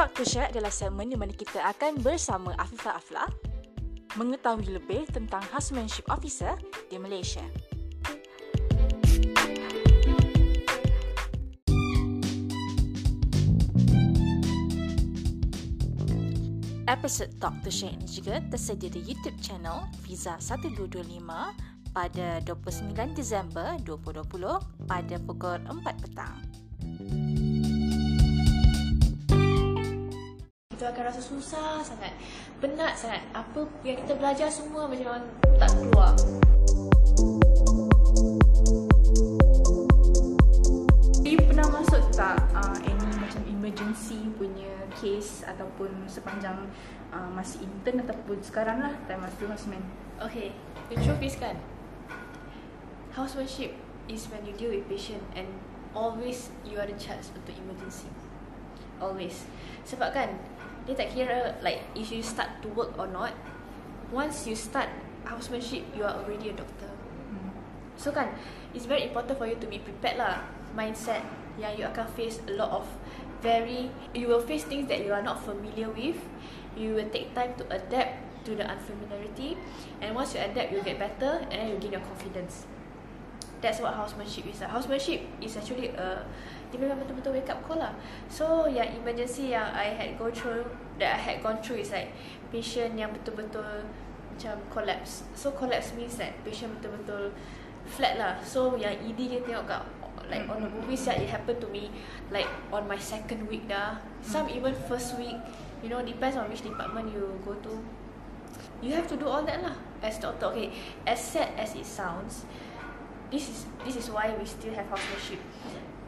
Talk to Share adalah segmen di mana kita akan bersama Afifah Afla mengetahui lebih tentang housemanship officer di Malaysia. Episod Talk to Share ini juga tersedia di YouTube channel Visa 1225 pada 29 Disember 2020 pada pukul 4 petang. Kita akan rasa susah sangat, penat sangat. Apa yang kita belajar semua macam tak keluar. You pernah masuk tak uh, any macam emergency punya case ataupun sepanjang uh, masih intern ataupun sekarang lah time masa houseman? Okay, the truth is kan, housemanship is when you deal with patient and always you are the charge untuk emergency. Always. Sebab kan, dia tak kira like if you start to work or not, once you start housemanship, you are already a doctor. So kan, it's very important for you to be prepared lah. Mindset yang you akan face a lot of very, you will face things that you are not familiar with. You will take time to adapt to the unfamiliarity. And once you adapt, you'll get better and then you gain your confidence. That's what housemanship is. lah. Housemanship is actually a dia memang betul-betul wake up call lah. So yang emergency yang I had go through that I had gone through is like patient yang betul-betul macam collapse. So collapse means that patient betul-betul flat lah. So yang ED dia tengok kat like on the movies yeah, it happened to me like on my second week dah. Some even first week. You know depends on which department you go to. You have to do all that lah as doctor. Okay, as sad as it sounds, this is this is why we still have housemanship.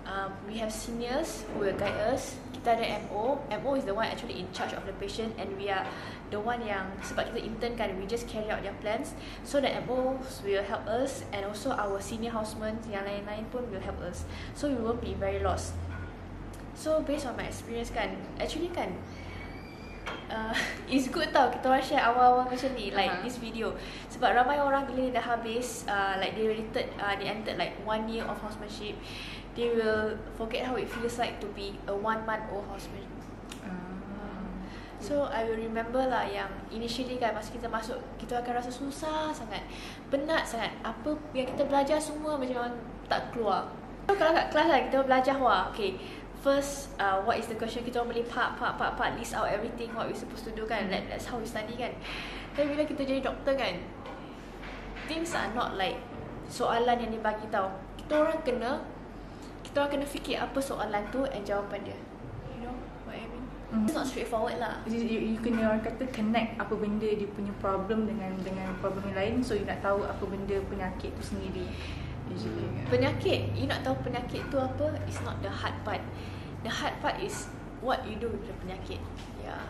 Um, we have seniors who will guide us. Kita ada MO. MO is the one actually in charge of the patient and we are the one yang sebab kita intern kan we just carry out their plans. So the MOs will help us and also our senior housemen yang lain-lain pun will help us. So we won't be very lost. So based on my experience kan, actually kan uh, it's good tau kita orang share awal-awal macam ni like Aha. this video sebab ramai orang bila dah habis uh, like they related uh, they entered like one year of housemanship they will forget how it feels like to be a one month old houseman Uh, So I will remember lah yang initially kan masa kita masuk kita akan rasa susah sangat, penat sangat. Apa yang kita belajar semua macam tak keluar. So, kalau kat kelas lah kita belajar wah, okay. First, uh, what is the question? Kita orang boleh part, part, part, part, list out everything what we supposed to do kan. That, that's how we study kan. Tapi bila kita jadi doktor kan, things are not like soalan yang dibagi tahu. Kita orang kena, kita orang kena fikir apa soalan tu and jawapan dia. You know what I mean? Mhm. It's not straightforward lah. you, you, you kena orang kata connect apa benda dia punya problem dengan dengan problem yang lain so you nak tahu apa benda penyakit tu sendiri. Kan. Penyakit, you nak tahu penyakit tu apa? It's not the hard part. The hard part is what you do with the penyakit. Yeah.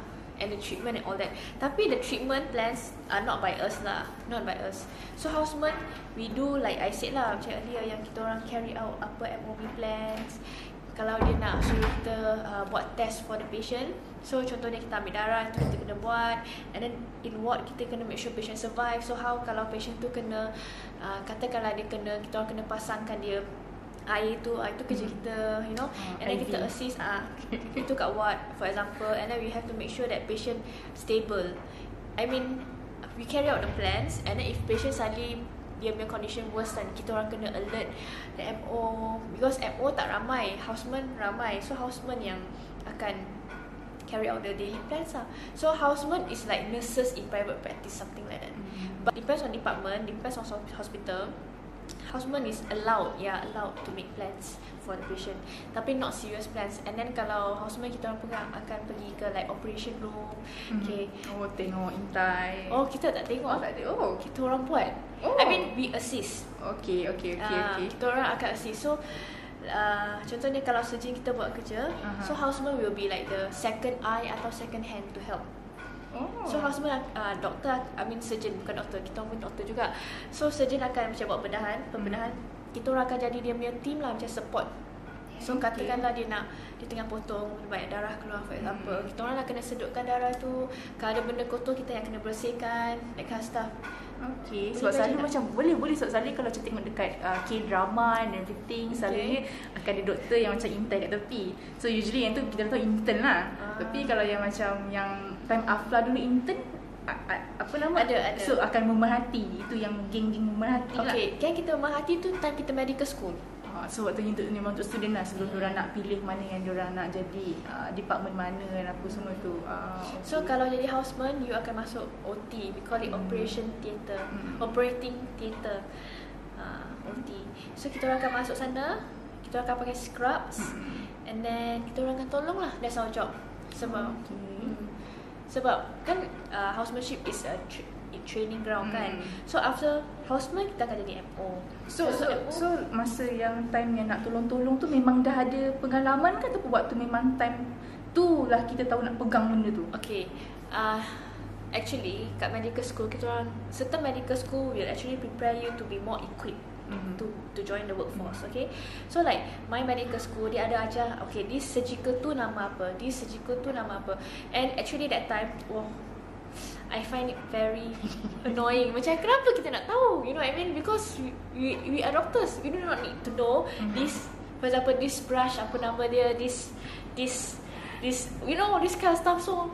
And the treatment and all that. Tapi the treatment plans are not by us lah. Not by us. So houseman, we do like I said lah macam earlier yang kita orang carry out apa MOB plans. Kalau dia nak suruh kita uh, buat test for the patient So contohnya kita ambil darah itu kita kena buat And then in ward kita kena make sure patient survive. So how kalau patient tu kena uh, Katakanlah dia kena Kita orang kena pasangkan dia Air tu uh, Itu kerja kita You know. Ah, And then IV. kita assist uh, Itu kat ward For example. And then we have to make sure that patient stable. I mean We carry out the plans And then if patient suddenly dia punya condition worse dan kita orang kena alert the MO because MO tak ramai houseman ramai. So houseman yang akan carry out the daily plans lah so houseman is like nurses in private practice something like that Mhm. but depends on department depends on hos- hospital houseman is allowed yeah allowed to make plans for the patient tapi not serious plans and then kalau houseman kita orang pegang akan pergi ke like operation room Mhm. okay Oh tengok intai. oh kita tak tengok oh tak ada. Oh. kita orang buat Oh. I mean we assist Okay, okay, okay, Ah, okay. Kita orang akan assist So uh, Contohnya kalau surgeon kita buat kerja Aha. So houseman will be like the second eye Atau second hand to help Oh. So houseman uh, Doktor I mean surgeon Bukan doktor Kita pun doktor juga So surgeon akan macam buat bedahan Pembedahan Kita orang akan jadi dia punya team lah Macam support So Okay. katakanlah dia nak Dia tengah potong Banyak darah keluar for example Hmm. Kita orang nak kena sedutkan darah tu Kalau ada benda kotor Kita yang kena bersihkan That kind of stuff Okay, sebab selalu macam boleh boleh sebab selalu kalau macam tengok dekat uh, K-drama and everything Okay. selalunya akan ada doktor yang macam intern kat tepi. So usually yang tu kita tahu intern lah. Ah. Tapi kalau yang macam yang time Afla dulu intern a, a, apa nama? Ada, ada. So akan memerhati. Itu yang geng-geng memerhati lah. Okay, kan kita merhati tu time kita medical school. Uh, so waktu itu memang untuk student lah sebelum diorang nak pilih mana yang diorang nak jadi uh, department mana dan apa semua tu. Uh, So kalau jadi houseman, you akan masuk OT. We call it Hmm. operation theatre. Hmm. Operating theatre. Uh, OT. So kita orang akan masuk sana, kita orang akan pakai scrubs Hmm. and then kita orang akan tolong lah. That's our job. Sebab Okay. Hmm. Sebab kan uh, housemanship is a tra- training ground kan. Hmm. So after houseman kita akan jadi MO. So, so, MO, so masa yang time yang nak tolong-tolong tu memang dah ada pengalaman ke ataupun waktu memang time tu lah kita tahu nak pegang benda tu? Okay. Uh, actually, kat medical school, kita orang, certain medical school will actually prepare you to be more equipped Mhm. to to join the workforce. Okay. So like my medical school, dia ada ajar, okay, this surgical tu nama apa, this surgical tu nama apa. And actually that time, wow, I find it very annoying. Macam kenapa kita nak tahu? You know what I mean? Because we, we, we are doctors. We do not need to know Mhm. this. For example, this brush, apa nama dia, this, this, this, you know, this kind of stuff. So,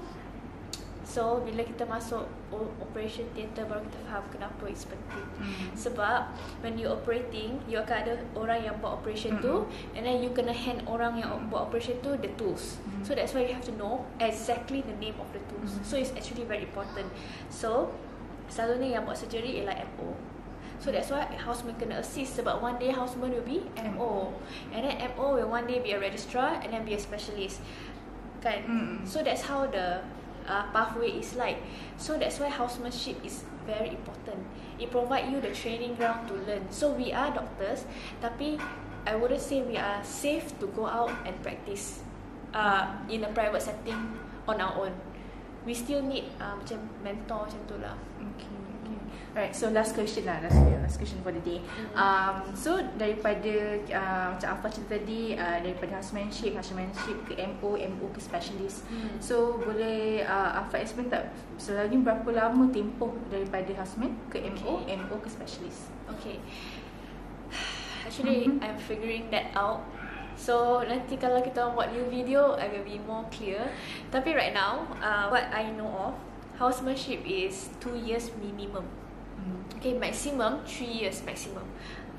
so bila kita masuk operation theatre baru kita faham kenapa it's penting. Mhm. Sebab when you operating, you akan ada orang yang buat operation tu and then you kena hand orang yang buat operation tu the tools. Mhm. So that's why you have to know exactly the name of the tools. Mhm. So it's actually very important. So selalunya yang buat surgery ialah MO. So that's why houseman kena assist sebab one day houseman will be MO. And then MO will one day be a registrar and then be a specialist. Kan? Mm. So that's how the uh, pathway is like. So that's why housemanship is very important. It provide you the training ground to learn. So we are doctors, tapi I wouldn't say we are safe to go out and practice uh, in a private setting on our own. We still need uh, macam mentor macam tu lah. Okay. Alright, so last question lah, last, last question for the day. Mhm. Um, so daripada uh, macam Alfa cerita tadi, uh, daripada housemanship, housemanship ke MO, MO ke specialist. Hmm. So boleh uh, Alfa explain tak selagi berapa lama tempoh daripada houseman ke MO, Okay. MO ke specialist? Okay. Actually, Mhm. I'm figuring that out. So nanti kalau kita buat new video, I will be more clear. Tapi right now, uh, what I know of, housemanship is two years minimum. Okay, maximum three years maximum.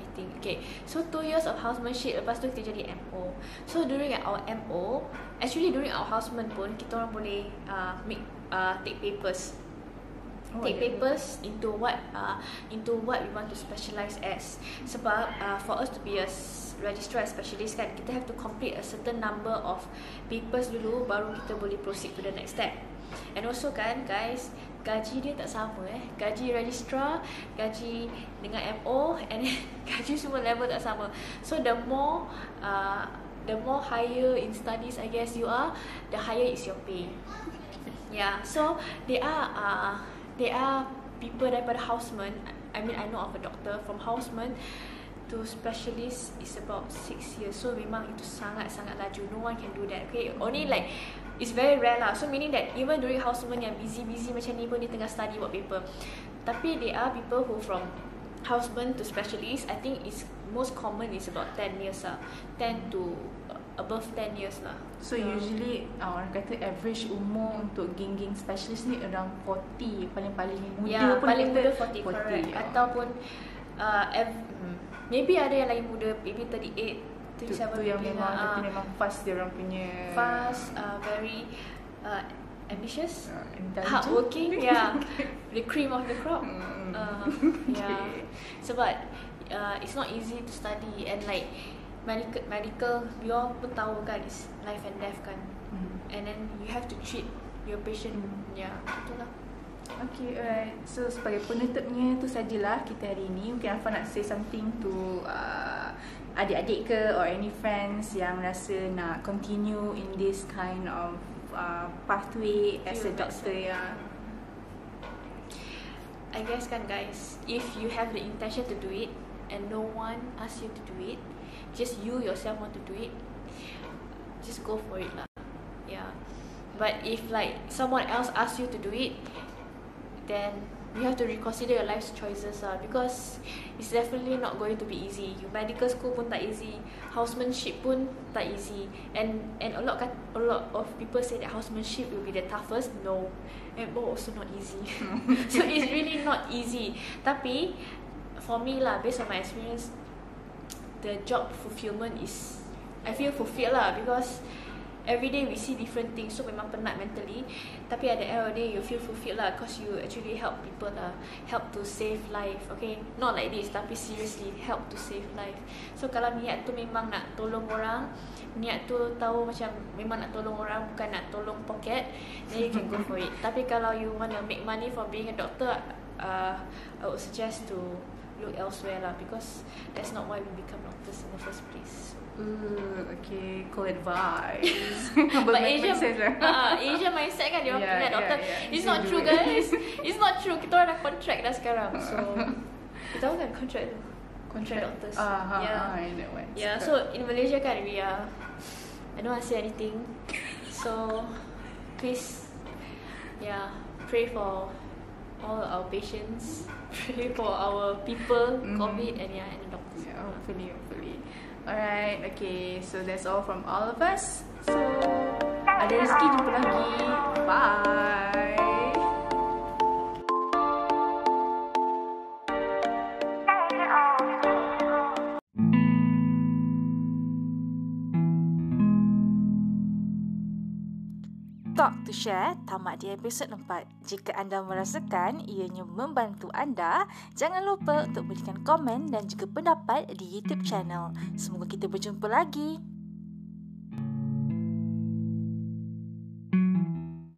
I think. Okay, so two years of housemanship. Lepas tu kita jadi MO. So during our MO, actually during our houseman pun kita orang boleh uh, make uh, take papers Oh, take ada. papers into what uh, into what we want to specialize as sebab uh, for us to be a registrar specialist kan kita have to complete a certain number of papers dulu baru kita boleh proceed to the next step and also kan guys gaji dia tak sama eh gaji registrar gaji dengan MO and gaji semua level tak sama so the more uh, the more higher in studies I guess you are the higher is your pay Yeah, so they are uh, they are people daripada houseman. I mean, I know of a doctor from houseman to specialist is about six years. So memang itu sangat sangat laju. No one can do that. Okay, only like it's very rare lah. So meaning that even during houseman yang busy busy macam ni pun dia tengah study buat paper. Tapi there are people who from houseman to specialist. I think is most common is about 10 years lah. 10 to above 10 years lah. So usually uh, orang kata average umur untuk geng-geng specialist ni around 40 paling-paling muda Ya, pun paling muda 40, correct. ya. Ataupun uh, ev- hmm, maybe ada yang lagi muda, maybe 38, tu, 37 tu yang memang lah. Ah, memang fast dia orang punya fast, uh, very uh, ambitious, uh, intelligent. hardworking, yeah, the cream of the crop. Hmm. Uh, yeah, sebab uh, it's not easy to study and like medical medical we all pun tahu kan it's life and death kan Hmm. and then you have to treat your patient Hmm. yeah itulah Okay, alright. So sebagai penutupnya tu sajalah kita hari ini. Mungkin Afa nak say something to uh, adik-adik ke or any friends yang rasa nak continue in this kind of uh, pathway as a doctor ya. I guess kan guys, if you have the intention to do it and no one asks you to do it, just you yourself want to do it, just go for it lah. Yeah. But if like someone else asks you to do it, then you have to reconsider your life's choices lah because it's definitely not going to be easy. You medical school pun tak easy, housemanship pun tak easy, and and a lot a lot of people say that housemanship will be the toughest. No, and both also not easy. so it's really not easy. Tapi for me lah, based on my experience, the job fulfillment is I feel fulfilled lah because every day we see different things. So memang penat mentally. Tapi at the end of the day you feel fulfilled lah. Because you actually help people lah. Help to save life okay? Not like this tapi seriously help to save life. So kalau niat tu memang nak tolong orang niat tu tahu macam memang nak tolong orang bukan nak tolong pocket then you can go for it. Tapi kalau you want to make money from being a doctor uh, I would suggest to look elsewhere lah because that's not why we become doctors in the first place Ooh, okay, cool advice. But Asia, uh, Asia mindset kan dia orang yeah. Yeah, yeah. It's not true guys. It's not true. Kita orang dah contract dah sekarang. So kita tahu kan contract tu. Contract doctors. Ah, uh, yeah. Uh, I know what. Yeah, so in Malaysia kan we are I don't want to say anything. So please yeah, pray for all our patients, pray for our people, mm-hmm. COVID and yeah, and the doctors. Yeah, hopefully, hopefully. Alright, okay. So that's all from all of us. So, ada rezeki jumpa lagi. Bye. Talk to Share tamat di episod 4. Jika anda merasakan ianya membantu anda, jangan lupa untuk berikan komen dan juga pendapat di YouTube channel. Semoga kita berjumpa lagi.